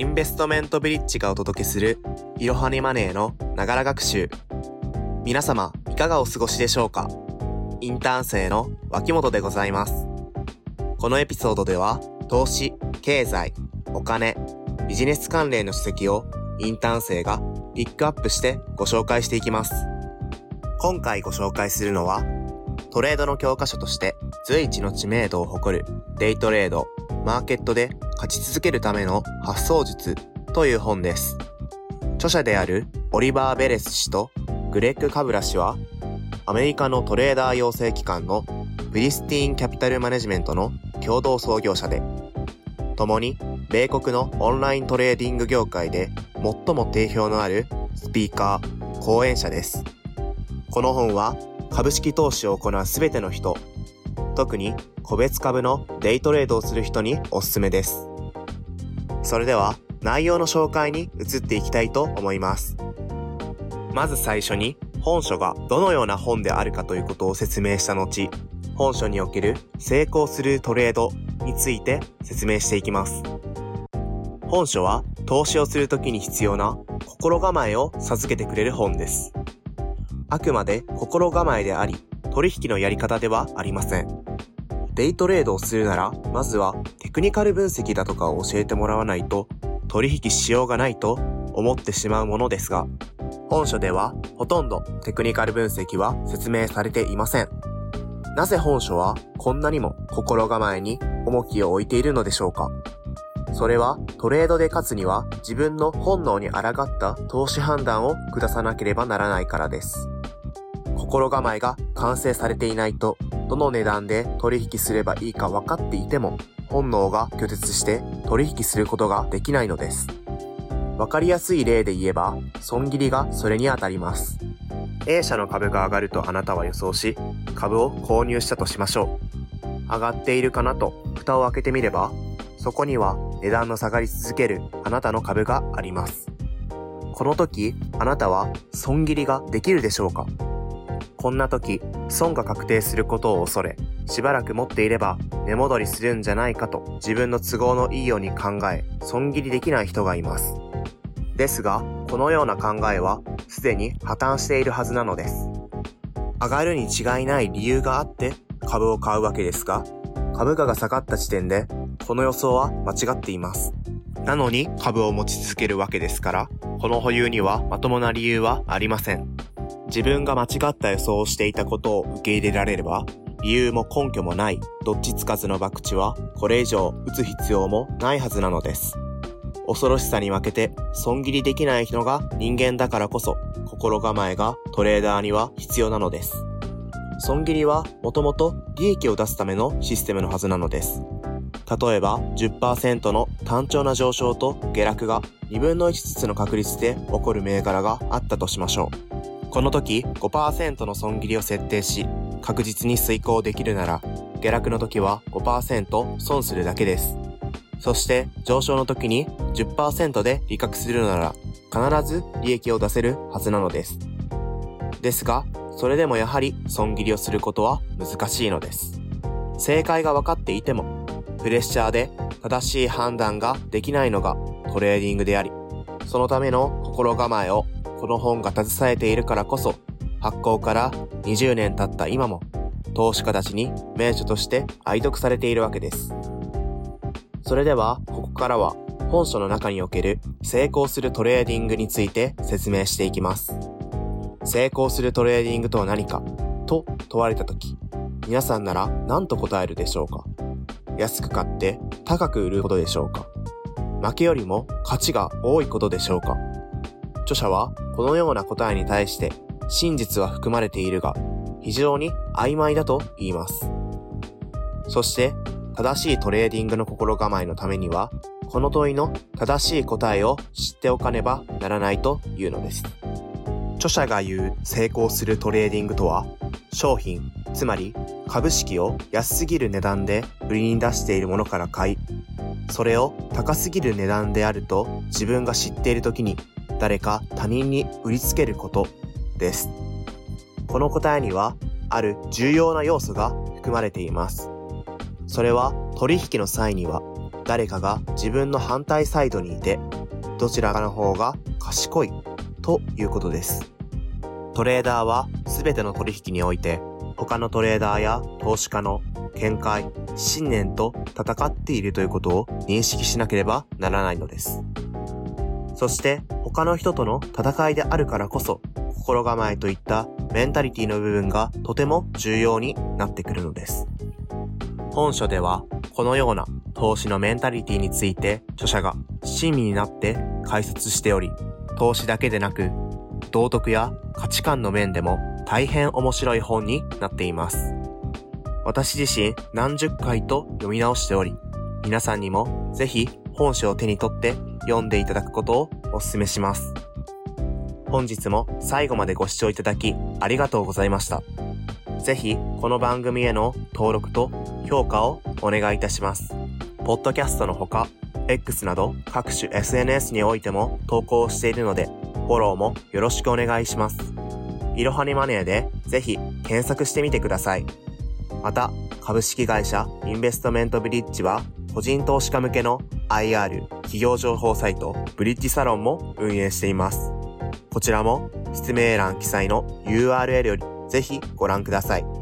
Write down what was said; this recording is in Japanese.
インベストメントブリッジがお届けするいろはにマネーのながら学習。皆様、いかがお過ごしでしょうか？インターン生の脇本でございます。このエピソードでは、投資、経済、お金、ビジネス関連の書籍をインターン生がピックアップしてご紹介していきます。今回ご紹介するのは、トレードの教科書として随一の知名度を誇るデイトレード、マーケットで勝ち続けるための発想術という本です。著者であるオリバー・ベレス氏とグレッグ・カブラ氏は、アメリカのトレーダー養成機関のプリスティーン・キャピタル・マネジメントの共同創業者で、共に米国のオンライントレーディング業界で最も定評のあるスピーカー、講演者です。この本は株式投資を行うすべての人、特に個別株のデイトレードをする人におすすめです。それでは内容の紹介に移っていきたいと思います。まず最初に本書がどのような本であるかということを説明した後、本書における成功するトレードについて説明していきます。本書は投資をするときに必要な心構えを授けてくれる本です。あくまで心構えであり、取引のやり方ではありません。デイトレードをするなら、まずはテクニカル分析だとかを教えてもらわないと、取引しようがないと思ってしまうものですが、本書ではほとんどテクニカル分析は説明されていません。なぜ本書はこんなにも心構えに重きを置いているのでしょうか？それはトレードで勝つには自分の本能に抗った投資判断を下さなければならないからです。心構えが完成されていないと、どの値段で取引すればいいか分かっていても、本能が拒絶して取引することができないのです。わかりやすい例で言えば、損切りがそれにあたります。A 社の株が上がるとあなたは予想し、株を購入したとしましょう。上がっているかなと蓋を開けてみれば、そこには値段の下がり続けるあなたの株があります。この時、あなたは損切りができるでしょうか？こんな時、損が確定することを恐れ、しばらく持っていれば値戻りするんじゃないかと自分の都合のいいように考え、損切りできない人がいます。ですが、このような考えはすでに破綻しているはずなのです。上がるに違いない理由があって株を買うわけですが、株価が下がった時点で、この予想は間違っています。なのに株を持ち続けるわけですから、この保有にはまともな理由はありません。自分が間違った予想をしていたことを受け入れられれば、理由も根拠もない、どっちつかずの博打は、これ以上打つ必要もないはずなのです。恐ろしさに負けて、損切りできない人が人間だからこそ、心構えがトレーダーには必要なのです。損切りはもともと利益を出すためのシステムのはずなのです。例えば10%の単調な上昇と下落が2分の1ずつの確率で起こる銘柄があったとしましょう。この時5%の損切りを設定し確実に遂行できるなら下落の時は5%損するだけです。そして上昇の時に10%で利確するなら必ず利益を出せるはずなのです。ですが、それでもやはり損切りをすることは難しいのです。正解が分かっていても、プレッシャーで正しい判断ができないのがトレーディングであり、そのための心構えをこの本が携えているからこそ、発行から20年経った今も、投資家たちに名著として愛読されているわけです。それでは、ここからは本書の中における成功するトレーディングについて説明していきます。成功するトレーディングとは何かと問われたとき、皆さんなら何と答えるでしょうか？安く買って高く売ることでしょうか？負けよりも勝ちが多いことでしょうか？著者はこのような答えに対して真実は含まれているが非常に曖昧だと言います。そして正しいトレーディングの心構えのためにはこの問いの正しい答えを知っておかねばならないというのです。著者が言う成功するトレーディングとは商品、つまり株式を安すぎる値段で売りに出しているものから買い、それを高すぎる値段であると自分が知っている時に誰か他人に売りつけることです。この答えにはある重要な要素が含まれています。それは取引の際には誰かが自分の反対サイドにいて、どちらかの方が賢いということです。トレーダーは全ての取引において他のトレーダーや投資家の見解、信念と戦っているということを認識しなければならないのです。そして他の人との戦いであるからこそ心構えといったメンタリティの部分がとても重要になってくるのです。本書ではこのような投資のメンタリティについて著者が親身になって解説しており、投資だけでなく道徳や価値観の面でも大変面白い本になっています。私自身何十回と読み直しており、皆さんにもぜひ本書を手に取って読んでいただくことをお勧めします。本日も最後までご視聴いただきありがとうございました。ぜひこの番組への登録と評価をお願いいたします。ポッドキャストのほか、X など各種 SNS においても投稿しているので、フォローもよろしくお願いします。いろはにマネーでぜひ検索してみてください。また、株式会社インベストメントブリッジは個人投資家向けの IR 企業情報サイトブリッジサロンも運営しています。こちらも説明欄記載の URL よりぜひご覧ください。